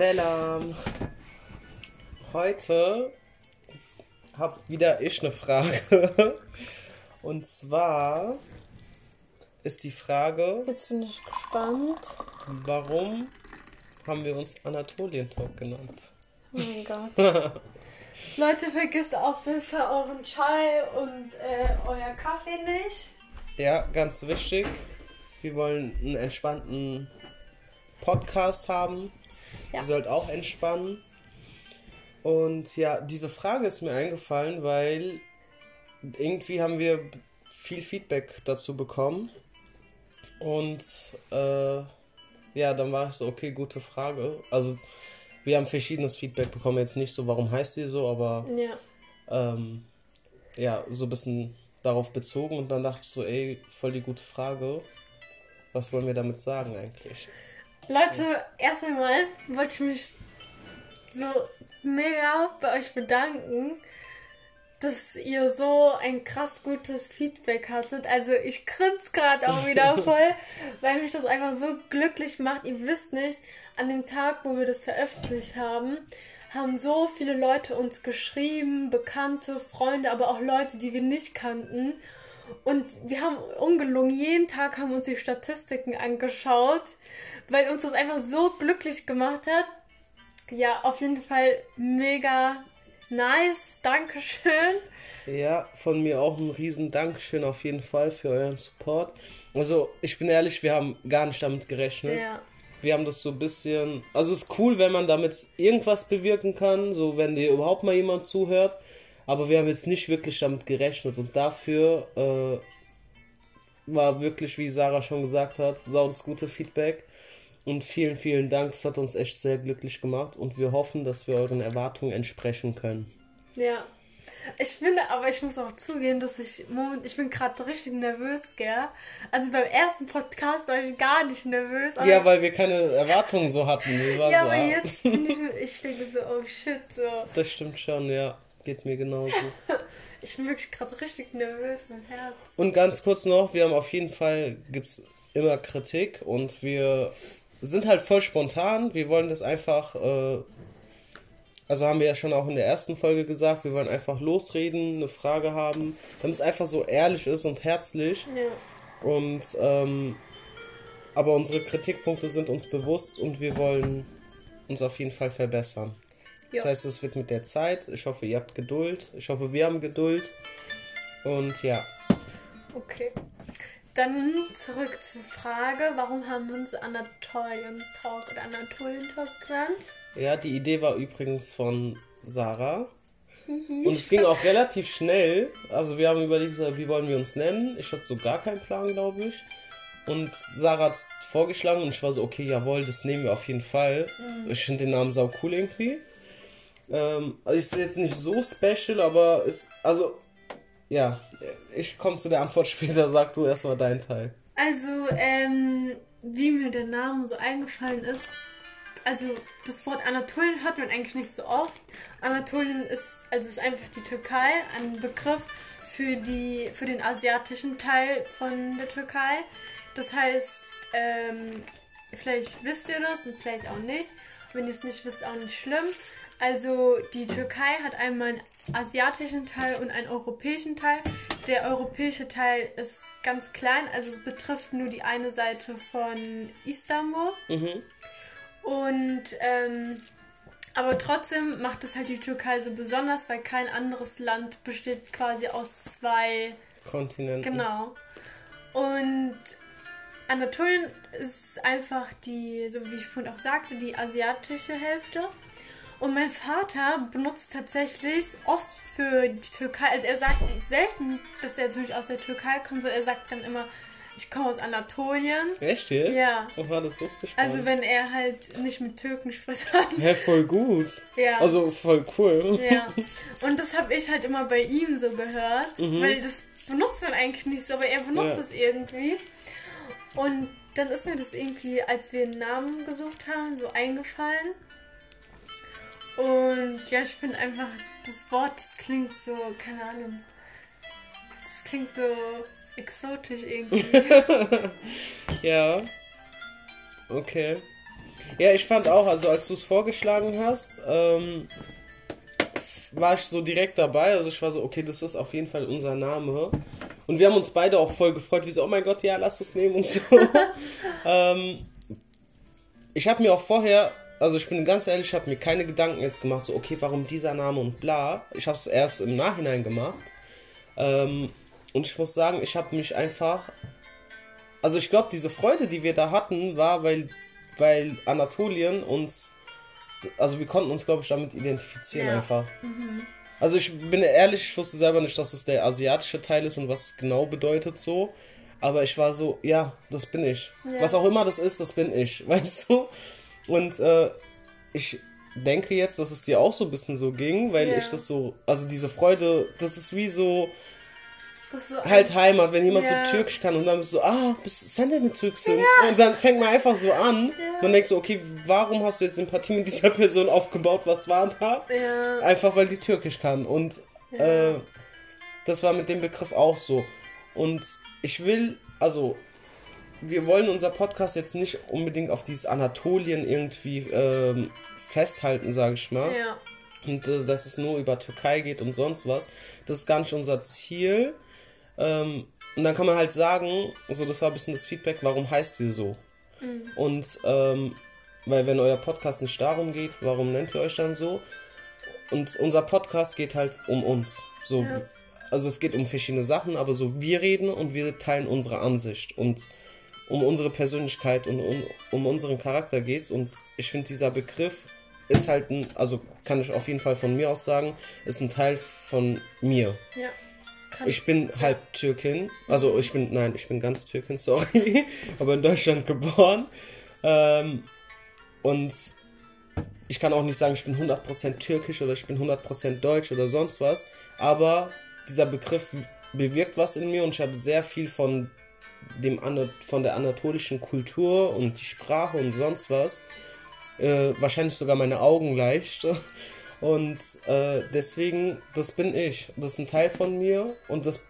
Salam. Heute habe wieder ich eine Frage. Und zwar ist die Frage, Jetzt bin ich gespannt. warum haben wir uns Anatolien Talk genannt? Oh mein Gott. Leute, vergisst auf jeden Fall euren Chai und äh, euer Kaffee nicht. Ja, ganz wichtig. Wir wollen einen entspannten Podcast haben. Ja. Ihr sollt auch entspannen. Und ja, diese Frage ist mir eingefallen, weil irgendwie haben wir viel Feedback dazu bekommen. Und äh, ja, dann war ich so, okay, gute Frage. Also wir haben verschiedenes Feedback bekommen. Jetzt nicht so, warum heißt die so, aber Ja. ähm, ja, so ein bisschen darauf bezogen und dann dachte ich so, ey, voll die gute Frage. Was wollen wir damit sagen eigentlich? Leute, erst einmal wollte ich mich so mega bei euch bedanken, dass ihr so ein krass gutes Feedback hattet. Also ich grinse gerade auch wieder voll, weil mich das einfach so glücklich macht. Ihr wisst nicht, an dem Tag, wo wir das veröffentlicht haben, haben so viele Leute uns geschrieben, Bekannte, Freunde, aber auch Leute, die wir nicht kannten. Und wir haben ungelungen, jeden Tag haben uns die Statistiken angeschaut, weil uns das einfach so glücklich gemacht hat. Ja, auf jeden Fall mega nice. Dankeschön. Ja, von mir auch ein riesen Dankeschön auf jeden Fall für euren Support. Also, ich bin ehrlich, wir haben gar nicht damit gerechnet. Ja. Wir haben das so ein bisschen. Also, es ist cool, wenn man damit irgendwas bewirken kann, so wenn dir überhaupt mal jemand zuhört. Aber wir haben jetzt nicht wirklich damit gerechnet und dafür äh, war wirklich, wie Sarah schon gesagt hat, sau das gute Feedback. Und vielen, vielen Dank. Es hat uns echt sehr glücklich gemacht und wir hoffen, dass wir euren Erwartungen entsprechen können. Ja. Ich finde, aber ich muss auch zugeben, dass ich moment, ich bin gerade richtig nervös, gell? Also beim ersten Podcast war ich gar nicht nervös. Ja, weil wir keine Erwartungen so hatten. Ja, so, aber jetzt bin ich, ich denke so, oh shit, so. Das stimmt schon, ja. Geht mir genauso. Ich bin wirklich gerade richtig nervös, mein Herz. Und ganz kurz noch, wir haben auf jeden Fall, gibt's immer Kritik und wir sind halt voll spontan. Wir wollen das einfach, äh, also haben wir ja schon auch in der ersten Folge gesagt, wir wollen einfach losreden, eine Frage haben, damit es einfach so ehrlich ist und herzlich. Ja. Und, ähm, aber unsere Kritikpunkte sind uns bewusst und wir wollen uns auf jeden Fall verbessern. Das Ja. heißt, es wird mit der Zeit. Ich hoffe, ihr habt Geduld. Ich hoffe, wir haben Geduld. Und ja, Okay. Dann zurück zur Frage, warum haben wir uns Anatolien Talk oder Anatolien Talk genannt? ja, die Idee war übrigens von Sarah. Und es ging auch relativ schnell. Also wir haben überlegt, wie wollen wir uns nennen. Ich hatte so gar keinen Plan, glaube ich. Und Sarah hat vorgeschlagen und ich war so, okay, jawohl, das nehmen wir auf jeden Fall. Ich finde den Namen sau cool irgendwie. Ähm, also ist jetzt nicht so special, aber ist, also, ja, ich komme zu der Antwort später. Sag du erstmal deinen Teil. Also, ähm, wie mir der Name so eingefallen ist, also das Wort Anatolien hört man eigentlich nicht so oft. Anatolien ist, also ist einfach die Türkei, ein Begriff für die, für den asiatischen Teil von der Türkei. Das heißt, ähm, vielleicht wisst ihr das und vielleicht auch nicht. Wenn ihr es nicht wisst, auch nicht schlimm. Also die Türkei hat einmal einen asiatischen Teil und einen europäischen Teil. Der europäische Teil ist ganz klein, also es betrifft nur die eine Seite von Istanbul. Mhm. Und ähm, aber trotzdem macht es halt die Türkei so besonders, weil kein anderes Land besteht quasi aus zwei Kontinenten. Genau. Und Anatolien ist einfach die, so wie ich vorhin auch sagte, die asiatische Hälfte. Und mein Vater benutzt tatsächlich oft für die Türkei, also er sagt selten, dass er Beispiel aus der Türkei kommt, sondern er sagt dann immer, ich komme aus Anatolien. Echt jetzt? Ja. Oha, das wusste ich Also wenn er halt nicht mit Türken spricht. Hä, voll gut. Ja. Also voll cool. Ja. Und das habe ich halt immer bei ihm so gehört, Mhm. weil das benutzt man eigentlich nicht so, aber er benutzt Ja. es irgendwie. Und dann ist mir das irgendwie, als wir einen Namen gesucht haben, so eingefallen. Und ja, ich finde einfach, das Wort, das klingt so, keine Ahnung. Das klingt so exotisch irgendwie. Ja. Okay. Ja, ich fand auch, also als du es vorgeschlagen hast, ähm, war ich so direkt dabei. Also ich war so, okay, das ist auf jeden Fall unser Name. Und wir haben uns beide auch voll gefreut, wie so, oh mein Gott, ja, lass es nehmen und so. ähm, ich habe mir auch vorher, also ich bin ganz ehrlich, ich habe mir keine Gedanken jetzt gemacht, so, okay, warum dieser Name und bla. Ich habe es erst im Nachhinein gemacht. Ähm, und ich muss sagen, ich habe mich einfach. Also ich glaube, diese Freude, die wir da hatten, war, weil, weil Anatolien uns. Also wir konnten uns, glaube ich, damit identifizieren Ja. einfach. Also ich bin ehrlich, ich wusste selber nicht, dass es der asiatische Teil ist und was es genau bedeutet so. Aber ich war so, ja, das bin ich. Ja. Was auch immer das ist, das bin ich, weißt du? Und äh, ich denke jetzt, dass es dir auch so ein bisschen so ging, weil Ja. ich das so, also diese Freude, das ist wie so, so halt Heimat, wenn jemand Ja. so Türkisch kann und dann bist du so, ah, bist sen de mit Türksin? Und dann fängt man einfach so an. Man denkt so, okay, warum hast du jetzt Sympathie mit dieser Person aufgebaut? Was war da? Ja. Einfach weil die Türkisch kann. Und Ja. äh, das war mit dem Begriff auch so. Und ich will, also, wir wollen unser Podcast jetzt nicht unbedingt auf dieses Anatolien irgendwie ähm, festhalten, sage ich mal. Ja. Und äh, dass es nur über Türkei geht und sonst was. Das ist gar nicht unser Ziel. Ähm, und dann kann man halt sagen, so das war ein bisschen das Feedback, warum heißt ihr so? Und ähm, weil wenn euer Podcast nicht darum geht, warum nennt ihr euch dann so? Und unser Podcast geht halt um uns. So, Ja. also es geht um verschiedene Sachen, aber so wir reden und wir teilen unsere Ansicht und um unsere Persönlichkeit und um, um unseren Charakter geht's. Und ich finde dieser Begriff ist halt ein, also kann ich auf jeden Fall von mir aus sagen, ist ein Teil von mir. Ja. Ich bin halb Türkin, also ich bin, nein, ich bin ganz Türkin, sorry, aber in Deutschland geboren. Ähm, und ich kann auch nicht sagen, ich bin 100% türkisch oder ich bin 100% deutsch oder sonst was, aber dieser Begriff bewirkt was in mir und ich habe sehr viel von dem von der anatolischen Kultur und die Sprache und sonst was. Äh, wahrscheinlich sogar meine Augen leicht. Und äh, deswegen, das bin ich. Das ist ein Teil von mir und das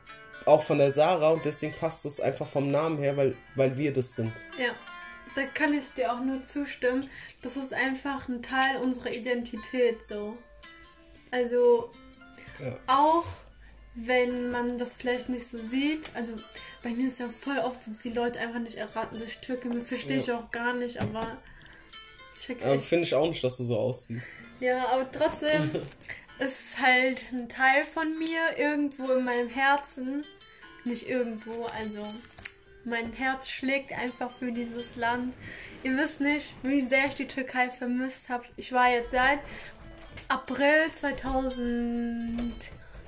auch von der Sarah und deswegen passt es einfach vom Namen her, weil, weil wir das sind. Ja, da kann ich dir auch nur zustimmen. Das ist einfach ein Teil unserer Identität so. Also Ja. auch wenn man das vielleicht nicht so sieht, also bei mir ist ja voll oft so, dass die Leute einfach nicht erraten, dass ich Türkin bin. Verstehe ich auch gar nicht, aber check Aber ich. finde ich auch nicht, dass du so aussiehst. Ja, aber trotzdem ist halt ein Teil von mir irgendwo in meinem Herzen. Nicht irgendwo, also mein Herz schlägt einfach für dieses Land. Ihr wisst nicht, wie sehr ich die Türkei vermisst habe. Ich war jetzt seit April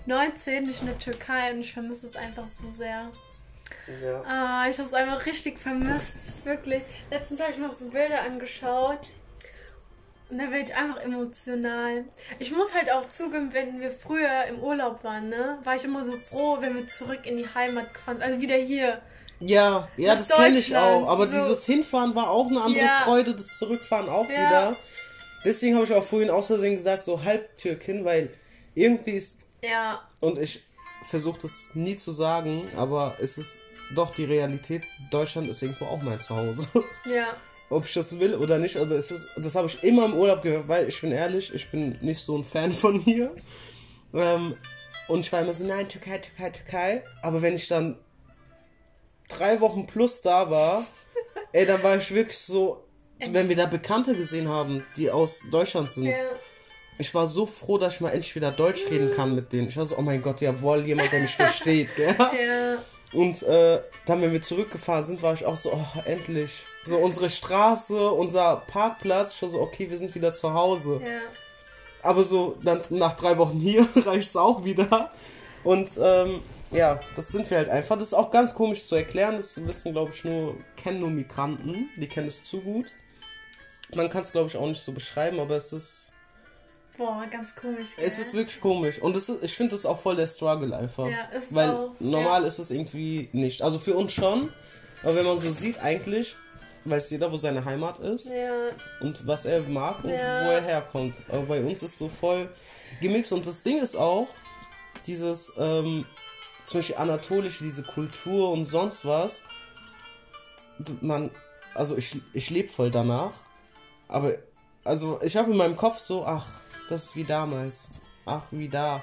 2019 nicht in der Türkei und ich vermisse es einfach so sehr. Ja. Ah, ich habe es einfach richtig vermisst. Wirklich. Letztens habe ich mir auch so Bilder angeschaut. Und da werde ich einfach emotional. Ich muss halt auch zugeben, wenn wir früher im Urlaub waren, ne, war ich immer so froh, wenn wir zurück in die Heimat gefahren sind. Also wieder hier. Ja, ja, das kenne ich auch. Aber so. dieses Hinfahren war auch eine andere Ja. Freude, das Zurückfahren auch Ja. wieder. Deswegen habe ich auch vorhin aus Versehen gesagt, so Halbtürkin, weil irgendwie ist Ja, Und ich versuche das nie zu sagen, aber es ist doch die Realität. Deutschland ist irgendwo auch mein Zuhause. ja. Ob ich das will oder nicht, aber es ist, das habe ich immer im Urlaub gehört, weil ich bin ehrlich, ich bin nicht so ein Fan von hier. Ähm, und ich war immer so, nein, Türkei, Türkei, Türkei. Aber wenn ich dann drei Wochen plus da war, ey, dann war ich wirklich so, wenn wir da Bekannte gesehen haben, die aus Deutschland sind, ja. Ich war so froh, dass ich mal endlich wieder Deutsch reden kann mit denen. Ich war so, oh mein Gott, jawohl, jemand, der mich versteht, gell? Ja. Und äh, dann, wenn wir zurückgefahren sind, war ich auch so, oh, endlich. So unsere Straße, unser Parkplatz. Ich war so, okay, wir sind wieder zu Hause. Ja. Aber so, dann nach drei Wochen hier reicht es auch wieder. Und ähm, ja, das sind wir halt einfach. Das ist auch ganz komisch zu erklären. Das wissen, glaube ich, nur, kennen nur Migranten. Die kennen es zu gut. Man kann es, glaube ich, auch nicht so beschreiben, aber es ist. Boah, ganz komisch. Es gell? ist wirklich komisch. Und es ist, ich finde das auch voll der Struggle einfach. Ja, ist es Weil auch, normal ja. ist es irgendwie nicht. Also für uns schon. Aber wenn man so sieht, eigentlich weiß jeder, wo seine Heimat ist Ja, und was er mag und wo er herkommt. Aber bei uns ist so voll gemixt. Und das Ding ist auch, dieses, ähm, zum Beispiel anatolische, diese Kultur und sonst was. Man, also ich, ich lebe voll danach. aber, also ich habe in meinem Kopf so, ach, das ist wie damals. Ach, wie da,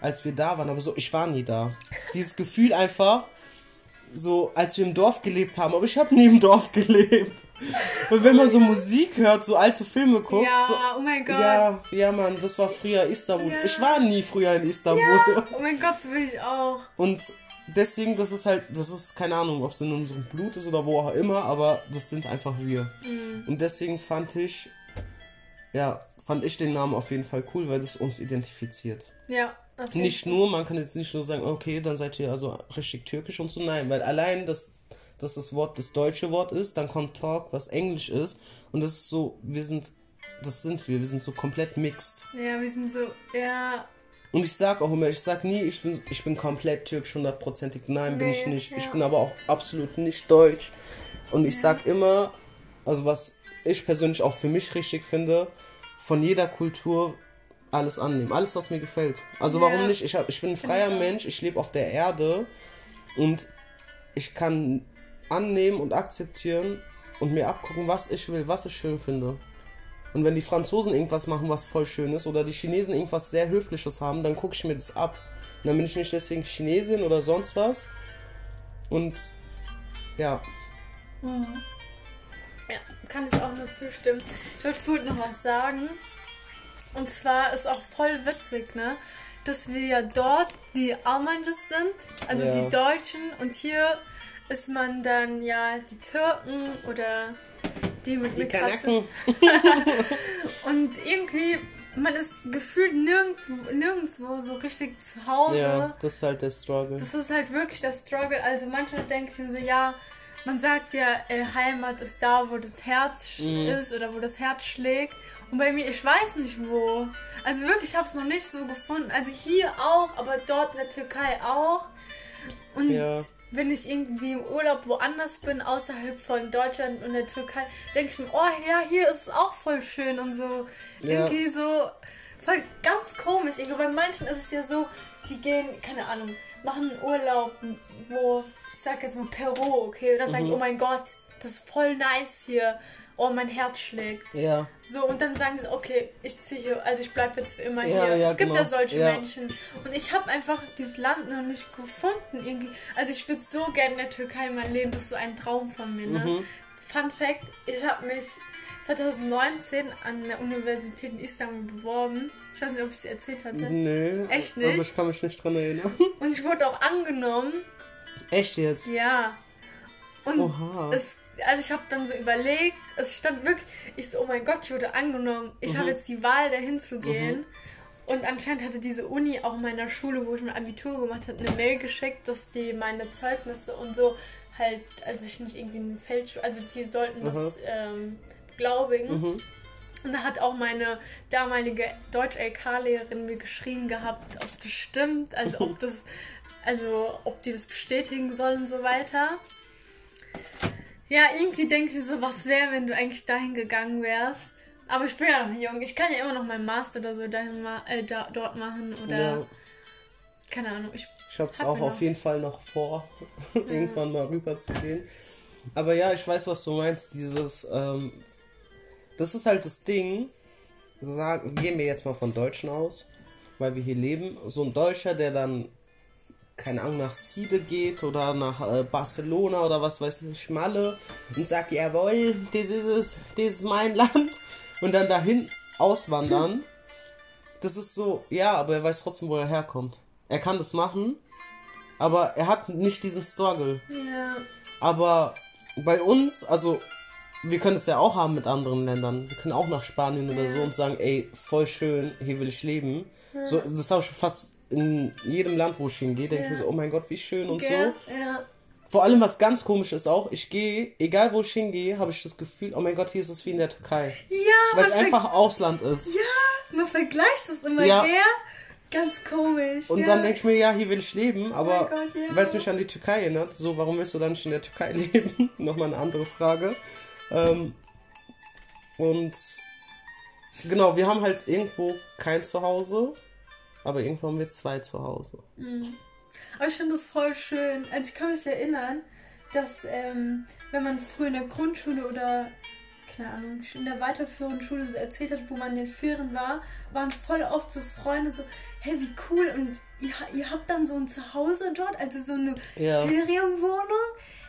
als wir da waren. Aber so, ich war nie da. Dieses Gefühl einfach, so, als wir im Dorf gelebt haben. Aber ich habe nie im Dorf gelebt. Und wenn man so Musik hört, so alte Filme guckt. Ja, so, oh mein Gott. Ja, ja, Mann, das war früher Istanbul. Ja. Ich war nie früher in Istanbul. Ja, oh mein Gott, so will ich auch. Und deswegen, das ist halt, das ist keine Ahnung, ob es in unserem Blut ist oder wo auch immer, aber das sind einfach wir. Mhm. Und deswegen fand ich, ja, fand ich den Namen auf jeden Fall cool, weil das uns identifiziert. Ja, jeden Nicht nur, man kann jetzt nicht nur sagen, okay, dann seid ihr also richtig türkisch und so, nein, weil allein das, dass das Wort das deutsche Wort ist, dann kommt Talk, was Englisch ist, und das ist so, wir sind, das sind wir, wir sind so komplett mixed. Ja, wir sind so, ja, Und ich sag auch immer, ich sag nie, ich bin, ich bin komplett türkisch, hundertprozentig. Nein, bin Nee, ich nicht. Ich ja. bin aber auch absolut nicht deutsch. Und ich sag immer, also was ich persönlich auch für mich richtig finde, von jeder Kultur alles annehmen. Alles, was mir gefällt. Also Ja. warum nicht? Ich, hab, ich bin ein freier. Mensch, ich lebe auf der Erde und ich kann annehmen und akzeptieren und mir abgucken, was ich will, was ich schön finde. Und wenn die Franzosen irgendwas machen, was voll schön ist, oder die Chinesen irgendwas sehr Höfliches haben, dann gucke ich mir das ab. Und dann bin ich nicht deswegen Chinesin oder sonst was. Und ja, ja, kann ich auch nur zustimmen. Ich wollte vorhin noch was sagen. Und zwar ist auch voll witzig, ne? Dass wir ja dort die Almanjes sind, also Ja. die Deutschen, und hier ist man dann ja die Türken oder die mit die. Kanaken. Und irgendwie, man ist gefühlt nirgendwo, nirgendwo so richtig zu Hause. Ja, das ist halt der Struggle. Das ist halt wirklich der Struggle. Also manchmal denke ich mir so, ja, man sagt ja, äh, Heimat ist da, wo das Herz Mhm. ist oder wo das Herz schlägt. Und bei mir, ich weiß nicht wo. Also wirklich, ich habe es noch nicht so gefunden. Also hier auch, aber dort in der Türkei auch. Und Ja. wenn ich irgendwie im Urlaub woanders bin, außerhalb von Deutschland und der Türkei, denke ich mir, oh ja, hier ist es auch voll schön und so. Ja. Irgendwie so voll ganz komisch. Irgendwie bei manchen ist es ja so, die gehen, keine Ahnung, machen einen Urlaub, wo, sag jetzt mal Peru, okay, und dann sagen, Mhm. oh mein Gott, das ist voll nice hier. Oh, mein Herz schlägt. Ja, So, und dann sagen sie, okay, ich ziehe hier, also ich bleibe jetzt für immer Ja, hier. ja, es gibt genau. ja solche Ja. Menschen. Und ich habe einfach dieses Land noch nicht gefunden irgendwie. Also ich würde so gerne in der Türkei mein Leben, das ist so ein Traum von mir, ne? Mhm. Fun Fact, ich habe mich 2019 an der Universität in Istanbul beworben. Ich weiß nicht, ob ich es erzählt hatte. nö. Echt nicht? Also ich kann mich nicht dran erinnern. Und ich wurde auch angenommen. Echt jetzt? Ja. Und Oha. es, also ich habe dann so überlegt, es stand wirklich, ich so, oh mein Gott, ich wurde angenommen. Ich Mhm. habe jetzt die Wahl, dahin zu gehen. Und anscheinend hatte diese Uni auch meiner Schule, wo ich mein Abitur gemacht habe, eine Mail geschickt, dass die meine Zeugnisse und so halt, also ich nicht irgendwie ein Fälsch, also die sollten das ähm, beglaubigen. Mhm. Und da hat auch meine damalige Deutsch-LK-Lehrerin mir geschrieben gehabt, ob das stimmt, also ob das, also ob die das bestätigen sollen und so weiter. Ja, irgendwie denke ich mir so, was wäre, wenn du eigentlich dahin gegangen wärst. Aber ich bin ja noch jung. Ich kann ja immer noch meinen Master oder so dahin ma äh, da, dort machen oder Ja, keine Ahnung. Ich, ich hab's Hat auch auf jeden Fall noch vor, irgendwann mal rüber zu gehen. Aber ja, ich weiß, was du meinst. Dieses, ähm, das ist halt das Ding. Sagen, gehen wir jetzt mal von Deutschen aus, weil wir hier leben. So ein Deutscher, der dann, keine Ahnung, nach Siede geht oder nach äh, Barcelona oder was weiß ich, Malle und sagt, jawohl, das ist es, das ist mein Land. Und dann dahin auswandern. Das ist so, ja, aber er weiß trotzdem, wo er herkommt. Er kann das machen, aber er hat nicht diesen Struggle. ja. Aber bei uns, also wir können es ja auch haben mit anderen Ländern. Wir können auch nach Spanien oder so und sagen, ey, voll schön, hier will ich leben. So, das habe ich fast in jedem Land, wo ich hingehe, denke ich mir so, oh mein Gott, wie schön und Gell? so. Ja. Vor allem, was ganz komisch ist auch, ich gehe, egal wo ich hingehe, habe ich das Gefühl, oh mein Gott, hier ist es wie in der Türkei. Ja, Weil es einfach Ausland ist. ja, man vergleicht das immer, Ja. gell? Ganz komisch. Und ja. dann denke ich mir, ja, hier will ich leben, aber mein Gott, ja. weil es mich an die Türkei erinnert, so, warum willst du dann nicht in der Türkei leben? Nochmal eine andere Frage. Ähm, und genau, wir haben halt irgendwo kein Zuhause, aber irgendwo haben wir zwei zu Hause. Aber ich finde das voll schön. Also ich kann mich erinnern, dass ähm, wenn man früher in der Grundschule oder keine Ahnung, in der weiterführenden Schule so erzählt hat, wo man in den Ferien war, waren voll oft so Freunde so, hey, wie cool und ihr, ihr habt dann so ein Zuhause dort, also so eine ja. Ferienwohnung.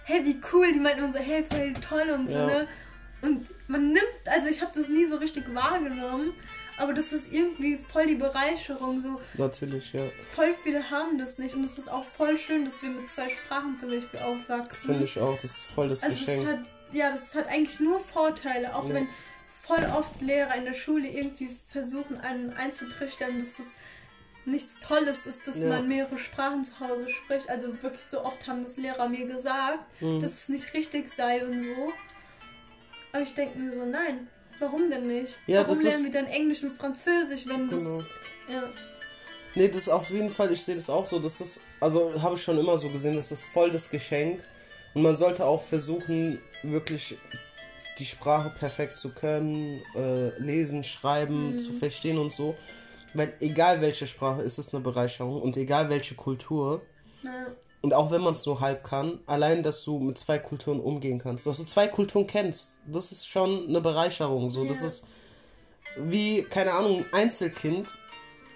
Hey, wie cool. Die meinten immer so, hey, voll toll und so, ja. ne? Und man nimmt, also ich habe das nie so richtig wahrgenommen, aber das ist irgendwie voll die Bereicherung. So Natürlich, ja. Voll viele haben das nicht und es ist auch voll schön, dass wir mit zwei Sprachen zum Beispiel aufwachsen. Finde ich auch, das ist voll das also Geschenk. Hat, ja, das hat eigentlich nur Vorteile, auch ja. wenn voll oft Lehrer in der Schule irgendwie versuchen, einen einzutrichtern, dass das nichts Tolles ist, dass ja. man mehrere Sprachen zu Hause spricht. Also wirklich so oft haben das Lehrer mir gesagt, mhm. dass es nicht richtig sei und so. Aber ich denke mir so, nein, warum denn nicht? Ja, warum lernen wir dann Englisch und Französisch, wenn genau. das. Ja. Nee, das ist auf jeden Fall, ich sehe das auch so, das ist, also habe ich schon immer so gesehen, das ist voll das Geschenk. Und man sollte auch versuchen, wirklich die Sprache perfekt zu können, äh, lesen, schreiben, mhm. zu verstehen und so. Weil egal welche Sprache ist es eine Bereicherung und egal welche Kultur. Ja. Und auch wenn man es nur halb kann, allein, dass du mit zwei Kulturen umgehen kannst, dass du zwei Kulturen kennst, das ist schon eine Bereicherung. So, ja. das ist wie, keine Ahnung, ein Einzelkind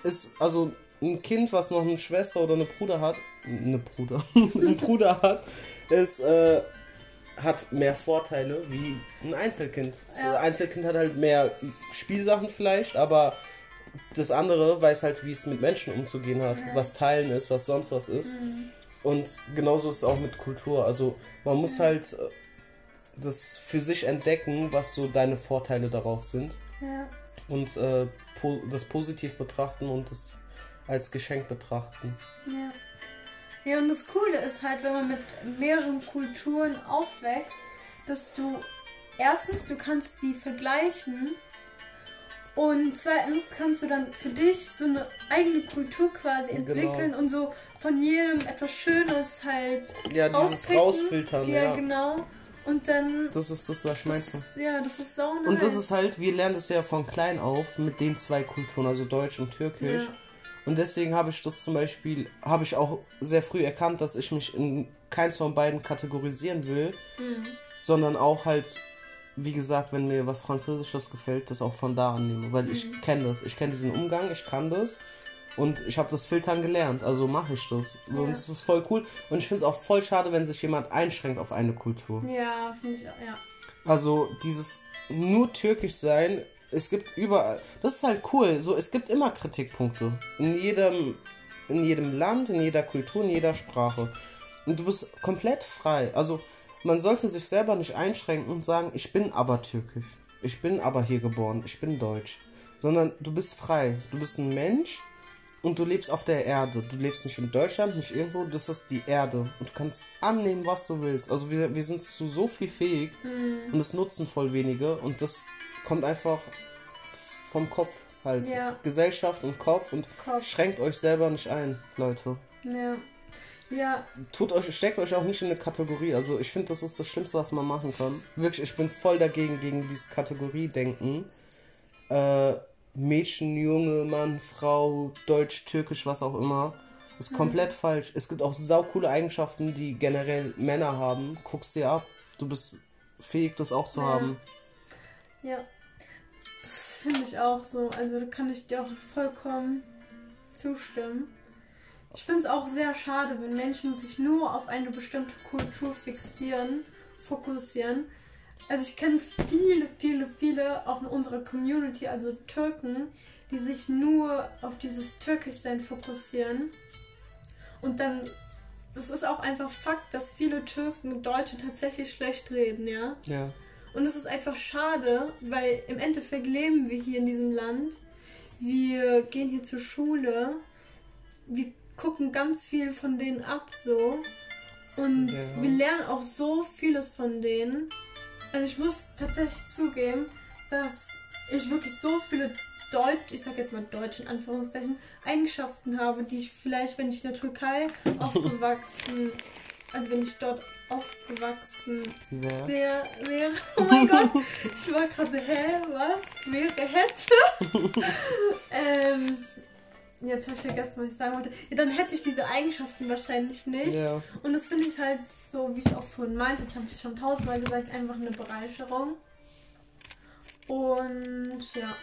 ist, also ein Kind, was noch eine Schwester oder eine Bruder hat, eine Bruder, einen Bruder hat, ist, äh, hat mehr Vorteile wie ein Einzelkind. Ja. Das Einzelkind hat halt mehr Spielsachen vielleicht, aber das andere weiß halt, wie es mit Menschen umzugehen hat, ja. was Teilen ist, was sonst was ist. Mhm. Und genauso ist es auch mit Kultur. Also man muss ja. halt äh, das für sich entdecken, was so deine Vorteile daraus sind. Ja. Und äh, po das positiv betrachten und das als Geschenk betrachten. Ja. Ja, und das Coole ist halt, wenn man mit mehreren Kulturen aufwächst, dass du erstens, du kannst die vergleichen und zweitens kannst du dann für dich so eine eigene Kultur quasi genau. entwickeln genau. und so von jedem etwas Schönes halt. Ja, dieses rausfiltern. Ja, ja, genau. Und dann. Das ist das, was ich meinte. Ja, das ist so nice. Und das ist halt, wir lernen das ja von klein auf mit den zwei Kulturen, also Deutsch und Türkisch. Ja. Und deswegen habe ich das zum Beispiel, habe ich auch sehr früh erkannt, dass ich mich in keins von beiden kategorisieren will, mhm. sondern auch halt wie gesagt, wenn mir was Französisches gefällt, das auch von da annehme. Weil mhm. ich kenne das. Ich kenne diesen Umgang, ich kann das. Und ich habe das Filtern gelernt, also mache ich das. Ja. Und es ist voll cool. Und ich finde es auch voll schade, wenn sich jemand einschränkt auf eine Kultur. Ja, finde ich auch, ja. Also dieses nur türkisch sein, es gibt überall. Das ist halt cool. So, es gibt immer Kritikpunkte. In jedem, in jedem Land, in jeder Kultur, in jeder Sprache. Und du bist komplett frei. Also man sollte sich selber nicht einschränken und sagen, ich bin aber türkisch. Ich bin aber hier geboren. Ich bin deutsch. Sondern du bist frei. Du bist ein Mensch und du lebst auf der Erde. Du lebst nicht in Deutschland, nicht irgendwo. Das ist die Erde. Und du kannst annehmen, was du willst. Also wir, wir sind zu so viel fähig mhm. und es nutzen voll wenige. Und das kommt einfach vom Kopf halt. Ja. Gesellschaft und Kopf und Kopf. schränkt euch selber nicht ein, Leute. Ja. Ja. Tut euch, steckt euch auch nicht in eine Kategorie. Also ich finde, das ist das Schlimmste, was man machen kann. Wirklich, ich bin voll dagegen, gegen dieses Kategorie-Denken. Äh, Mädchen, Junge, Mann, Frau, Deutsch, Türkisch, was auch immer. Das ist mhm. komplett falsch. Es gibt auch saukoole Eigenschaften, die generell Männer haben. Guckst dir ab. Du bist fähig, das auch zu ja. haben. Ja. Finde ich auch so. Also da kann ich dir auch vollkommen zustimmen. Ich finde es auch sehr schade, wenn Menschen sich nur auf eine bestimmte Kultur fixieren, fokussieren. Also ich kenne viele, viele, viele, auch in unserer Community, also Türken, die sich nur auf dieses Türkischsein fokussieren. Und dann, das ist auch einfach Fakt, dass viele Türken Deutsche tatsächlich schlecht reden, ja? Ja. Und es ist einfach schade, weil im Endeffekt leben wir hier in diesem Land. Wir gehen hier zur Schule. Wir gucken ganz viel von denen ab so. Und ja. wir lernen auch so vieles von denen. Also ich muss tatsächlich zugeben, dass ich wirklich so viele Deutsch, ich sag jetzt mal Deutsch in Anführungszeichen, Eigenschaften habe, die ich vielleicht, wenn ich in der Türkei aufgewachsen, also wenn ich dort aufgewachsen wäre, wär, wäre, oh mein Gott, ich war gerade, hä, was, wäre, hätte, ähm, Jetzt habe ich vergessen, was ich sagen wollte. Ja, dann hätte ich diese Eigenschaften wahrscheinlich nicht. Ja. Und das finde ich halt so, wie ich auch vorhin meinte, jetzt habe ich schon tausendmal gesagt, einfach eine Bereicherung. Und ja.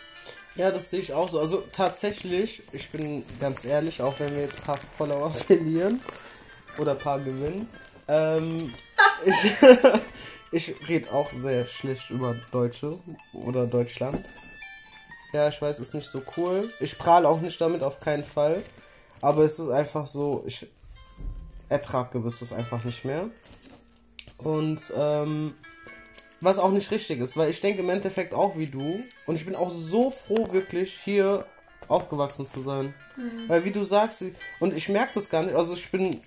Ja, das sehe ich auch so. Also tatsächlich, ich bin ganz ehrlich, auch wenn wir jetzt ein paar Follower verlieren oder ein paar gewinnen, ähm, ich, ich rede auch sehr schlecht über Deutsche oder Deutschland. Ja, ich weiß, ist nicht so cool. Ich prahle auch nicht damit, auf keinen Fall. Aber es ist einfach so, ich ertrage gewisses einfach nicht mehr. Und ähm, was auch nicht richtig ist, weil ich denke im Endeffekt auch wie du. Und ich bin auch so froh, wirklich hier aufgewachsen zu sein. Mhm. Weil wie du sagst, und ich merke das gar nicht, also ich bin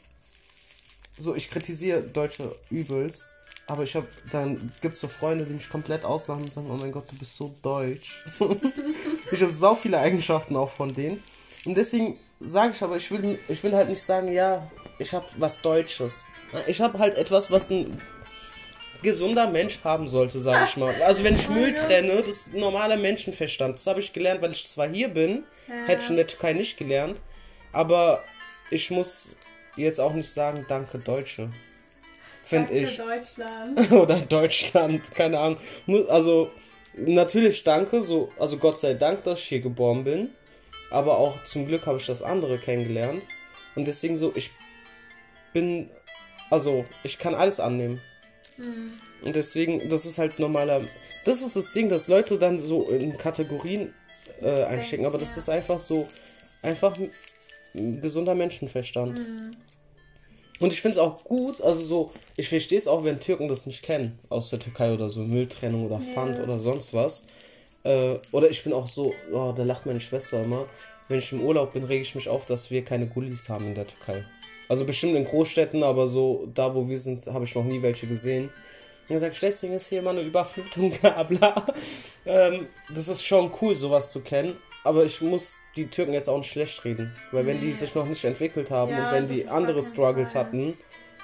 so, ich kritisiere Deutsche übelst, aber ich habe, dann gibt es so Freunde, die mich komplett auslachen und sagen, oh mein Gott, du bist so deutsch. ich habe so viele Eigenschaften auch von denen. Und deswegen sage ich aber, ich will, ich will halt nicht sagen, ja, ich habe was Deutsches. Ich habe halt etwas, was ein gesunder Mensch haben sollte, sage ich mal. Also wenn ich Müll trenne, das ist normaler Menschenverstand. Das habe ich gelernt, weil ich zwar hier bin, ja. hätte ich in der Türkei nicht gelernt, aber ich muss jetzt auch nicht sagen, danke Deutsche. Finde ich. Deutschland. Oder Deutschland, keine Ahnung. Also natürlich danke, so, also Gott sei Dank, dass ich hier geboren bin. Aber auch zum Glück habe ich das andere kennengelernt. Und deswegen so, ich bin, also ich kann alles annehmen. Mhm. Und deswegen, das ist halt normaler. Das ist das Ding, dass Leute dann so in Kategorien äh, einschicken, aber das ja. ist einfach so, einfach ein gesunder Menschenverstand. Mhm. Und ich finde es auch gut, also so, ich verstehe es auch, wenn Türken das nicht kennen, aus der Türkei oder so, Mülltrennung oder Pfand yeah. oder sonst was. Äh, oder ich bin auch so, oh, da lacht meine Schwester immer, wenn ich im Urlaub bin, rege ich mich auf, dass wir keine Gullis haben in der Türkei. Also bestimmt in Großstädten, aber so da, wo wir sind, habe ich noch nie welche gesehen. Und er sagt, deswegen ist hier mal eine Überflutung, bla bla. Ähm, das ist schon cool, sowas zu kennen. Aber ich muss die Türken jetzt auch nicht schlecht reden. Weil wenn die sich noch nicht entwickelt haben ja, und wenn die andere Struggles Fall. hatten,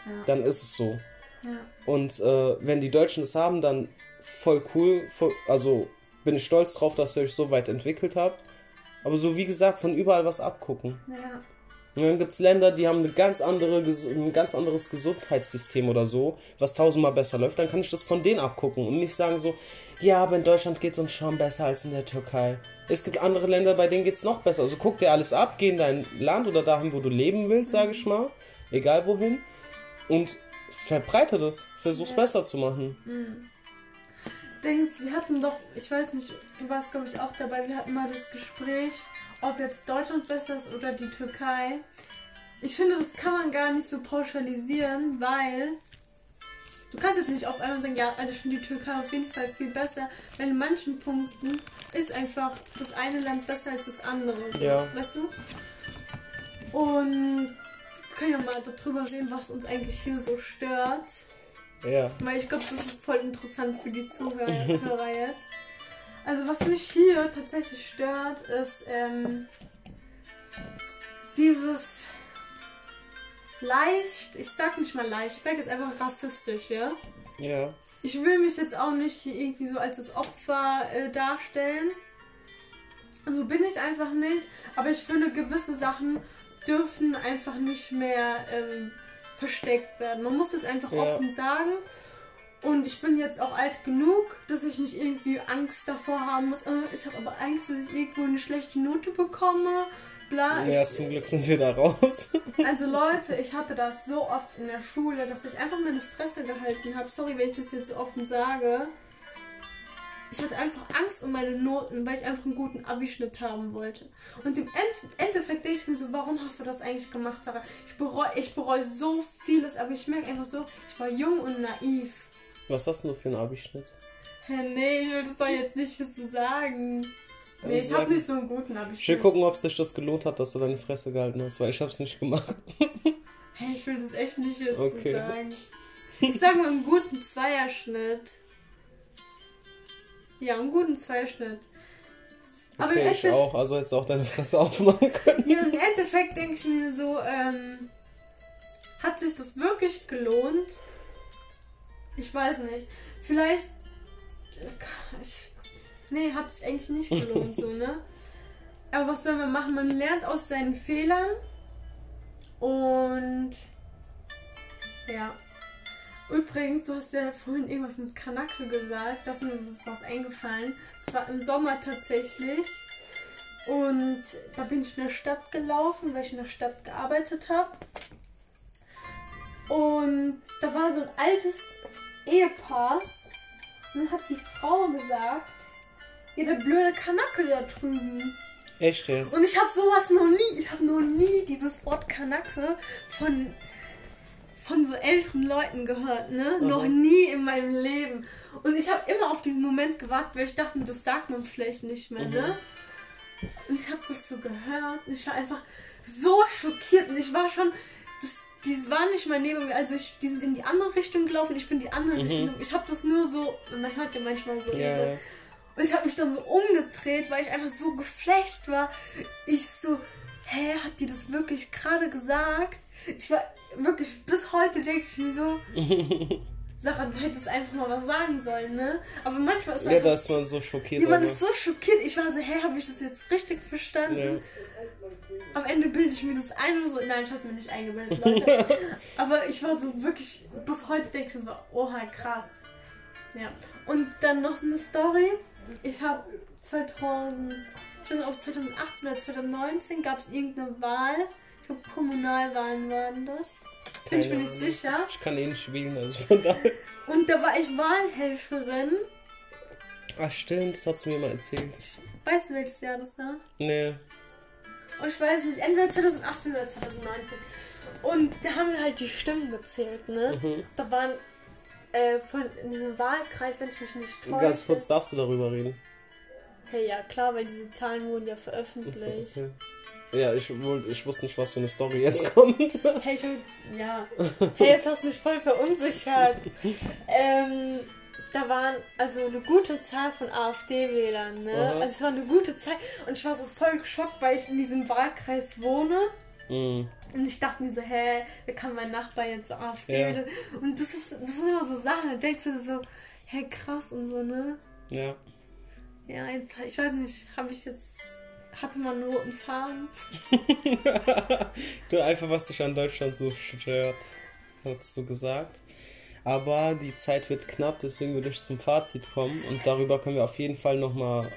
ja. dann ist es so. Ja. Und äh, wenn die Deutschen es haben, dann voll cool. Voll, also bin ich stolz drauf, dass ihr euch so weit entwickelt habt. Aber so wie gesagt, von überall was abgucken. Ja. Und dann gibt es Länder, die haben eine ganz andere, ein ganz anderes Gesundheitssystem oder so, was tausendmal besser läuft. Dann kann ich das von denen abgucken und nicht sagen so, ja, aber in Deutschland geht es uns schon besser als in der Türkei. Es gibt andere Länder, bei denen geht es noch besser. Also guck dir alles ab, geh in dein Land oder dahin, wo du leben willst, sage ich mal. Egal wohin. Und verbreite das. Versuch's ja. besser zu machen. Mhm. Dings, wir hatten doch, ich weiß nicht, du warst glaube ich auch dabei, wir hatten mal das Gespräch, ob jetzt Deutschland besser ist oder die Türkei. Ich finde, das kann man gar nicht so pauschalisieren, weil du kannst jetzt nicht auf einmal sagen, ja, also ich finde die Türkei auf jeden Fall viel besser, weil in manchen Punkten ist einfach das eine Land besser als das andere. Ja. Weißt du? Und wir können ja mal darüber reden, was uns eigentlich hier so stört. Ja. Weil ich glaube, das ist voll interessant für die Zuhörer jetzt. Also was mich hier tatsächlich stört, ist ähm, dieses leicht, ich sag nicht mal leicht, ich sag jetzt einfach rassistisch, ja? Ja. Ich will mich jetzt auch nicht irgendwie so als das Opfer äh, darstellen. So bin ich einfach nicht. Aber ich finde, gewisse Sachen dürfen einfach nicht mehr ähm, versteckt werden. Man muss es einfach ja. offen sagen. Und ich bin jetzt auch alt genug, dass ich nicht irgendwie Angst davor haben muss. Äh, ich habe aber Angst, dass ich irgendwo eine schlechte Note bekomme. Bla. Ja, ich, zum Glück sind wir da raus. also Leute, ich hatte das so oft in der Schule, dass ich einfach meine Fresse gehalten habe. Sorry, wenn ich das jetzt so offen sage. Ich hatte einfach Angst um meine Noten, weil ich einfach einen guten Abischnitt haben wollte. Und im Endeffekt denke ich mir so, warum hast du das eigentlich gemacht, Sarah? Ich bereue ich bereu so vieles, aber ich merke einfach so, ich war jung und naiv. Was hast du für einen Abischnitt? Hä, nee, ich will das doch jetzt nicht so sagen. Nee, ich habe nicht so einen guten Abischnitt. Ich will gucken, ob sich das gelohnt hat, dass du deine Fresse gehalten hast, weil ich hab's nicht gemacht. hey, ich will das echt nicht jetzt okay. so sagen. Ich sag mal einen guten Zweierschnitt. Ja, einen guten Zweischnitt. Aber okay, ich auch, also jetzt auch deine Fresse aufmachen können. Ja, im Endeffekt denke ich mir so, ähm, hat sich das wirklich gelohnt? Ich weiß nicht. Vielleicht. Ich, nee, hat sich eigentlich nicht gelohnt, so, ne? Aber was soll man machen? Man lernt aus seinen Fehlern. Und. Ja. Übrigens, du hast ja vorhin irgendwas mit Kanake gesagt, das ist mir was eingefallen. Es war im Sommer tatsächlich. Und da bin ich in der Stadt gelaufen, weil ich in der Stadt gearbeitet habe. Und da war so ein altes Ehepaar. Und dann hat die Frau gesagt, ja, der blöde Kanacke da drüben. Echt jetzt? Und ich habe sowas noch nie, ich habe noch nie dieses Wort Kanacke von, von so älteren Leuten gehört, ne? Mhm. Noch nie in meinem Leben. Und ich habe immer auf diesen Moment gewartet, weil ich dachte, das sagt man vielleicht nicht mehr, ne? Und ich habe das so gehört und ich war einfach so schockiert und ich war schon, die waren nicht mal neben mir, also ich, die sind in die andere Richtung gelaufen, ich bin die andere Richtung. Ich habe das nur so, man hört ja manchmal so Mhm. Ja. und ich habe mich dann so umgedreht, weil ich einfach so geflasht war. Ich so, hä, hat die das wirklich gerade gesagt? Ich war wirklich, bis heute denke ich mir so, Sarah, du hättest einfach mal was sagen sollen, ne? Aber manchmal ist Ja, einfach, da ist man so schockiert. jemand aber- ist so schockiert. Ich war so, hä, habe ich das jetzt richtig verstanden? Ja. Am Ende bilde ich mir das ein und so. Nein, ich habe es mir nicht eingebildet, Leute. Aber ich war so wirklich, bis heute denke ich mir so, oha, krass. Ja. Und dann noch so eine Story. Ich habe 2000, ich weiß nicht, ob es 2018 oder 2019 gab es irgendeine Wahl. Ich glaube, Kommunalwahlen waren das. Bin ich mir nicht sicher. Ich kann eh nicht wählen, also von daher. Und da war ich Wahlhelferin. Ach stimmt, das hast du mir mal erzählt. Ich weiß welches Jahr das war. Nee. Oh, ich weiß nicht, entweder 2018 oder 2019. Und da haben wir halt die Stimmen gezählt, ne? Mhm. Da waren äh, von in diesem Wahlkreis, wenn ich mich nicht täusche. Ganz kurz darfst du darüber reden. Hey, ja klar, weil diese Zahlen wurden ja so, veröffentlicht. okay. Ja, ich, ich wusste nicht, was für eine Story jetzt kommt. Hey, ich hab, ja. Hey, jetzt hast du mich voll verunsichert. ähm, da waren also eine gute Zahl von AfD-Wählern, ne? Aha. Also es war eine gute Zahl. Und ich war so voll geschockt, weil ich in diesem Wahlkreis wohne. Mhm. Und ich dachte mir so, hä, wer kann mein Nachbar jetzt so AfD Ja. wählen? Und das ist, das ist immer so Sachen, da denkst du so, hä, krass und so, ne? Ja. Ja, jetzt, ich weiß nicht, habe ich jetzt, hatte man einen roten Faden? Du einfach, was dich an Deutschland so stört, hast du gesagt. Aber die Zeit wird knapp, deswegen würde ich zum Fazit kommen und darüber können wir auf jeden Fall nochmal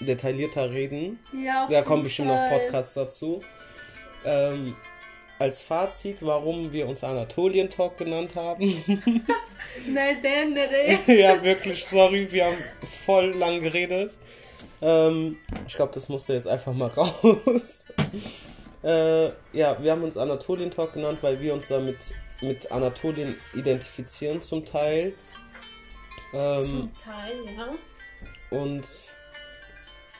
detaillierter reden. Ja, Da kommen bestimmt noch Fall. Podcasts dazu. Ähm, als Fazit, warum wir uns Anatolien Talk genannt haben. Ja, wirklich, sorry, wir haben voll lang geredet. Ähm, ich glaube, das musste jetzt einfach mal raus. äh, ja, wir haben uns Anatolien Talk genannt, weil wir uns damit mit Anatolien identifizieren zum Teil. Ähm, Zum Teil, ja. und Das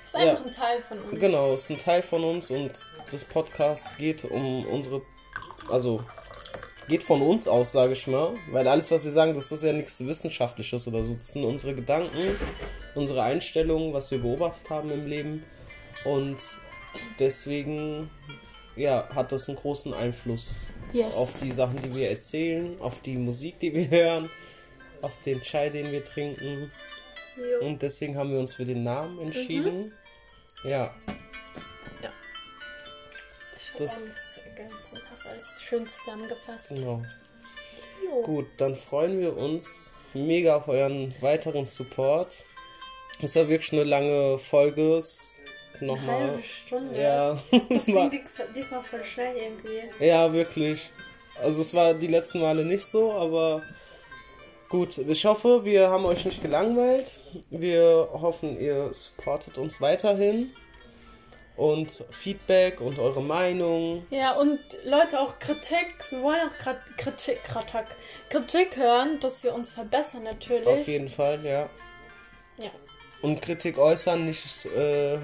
ist einfach Ja. ein Teil von uns. Genau, es ist ein Teil von uns und das Podcast geht um unsere, also geht von uns aus, sage ich mal, weil alles, was wir sagen, das ist ja nichts Wissenschaftliches oder so, das sind unsere Gedanken, unsere Einstellungen, was wir beobachtet haben im Leben und deswegen, ja, hat das einen großen Einfluss Yes. auf die Sachen, die wir erzählen, auf die Musik, die wir hören, auf den Chai, den wir trinken. Jo. Und deswegen haben wir uns für den Namen entschieden. Ja, Ich habe das- zu ergänzen. Hast alles schön zusammengefasst. genau. Jo. Gut, dann freuen wir uns mega auf euren weiteren Support. Es war wirklich eine lange Folge. Es- Eine Nochmal. halbe Stunde. Ja. Das ging dies- diesmal voll schnell irgendwie. ja, wirklich. Also es war die letzten Male nicht so, aber gut. Ich hoffe, wir haben euch nicht gelangweilt. Wir hoffen, ihr supportet uns weiterhin. Und Feedback und eure Meinung. Ja, und Leute, auch Kritik. Wir wollen auch Kritik, Kritik, Kritik hören, dass wir uns verbessern natürlich. Auf jeden Fall, ja. Ja. Und Kritik äußern, nicht äh,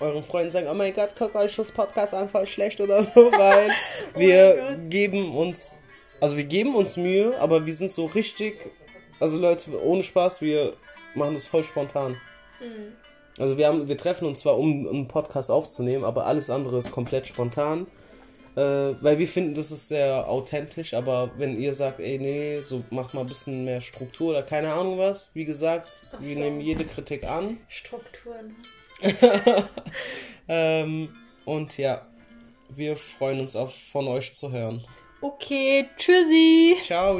euren Freunden sagen, oh mein Gott, guck euch das Podcast an, voll schlecht oder so, weil wir Oh Gott. geben uns, also wir geben uns Mühe, aber wir sind so richtig, also Leute, ohne Spaß, wir machen das voll spontan. Mhm. Also wir haben, wir treffen uns zwar, um einen Podcast aufzunehmen, aber alles andere ist komplett spontan. Äh, weil wir finden, das ist sehr authentisch, aber wenn ihr sagt, ey, nee, so macht mal ein bisschen mehr Struktur oder keine Ahnung was, wie gesagt, Ach wir so. nehmen jede Kritik an. Strukturen. Ähm, und ja, wir freuen uns auf von euch zu hören. Okay, tschüssi. Ciao!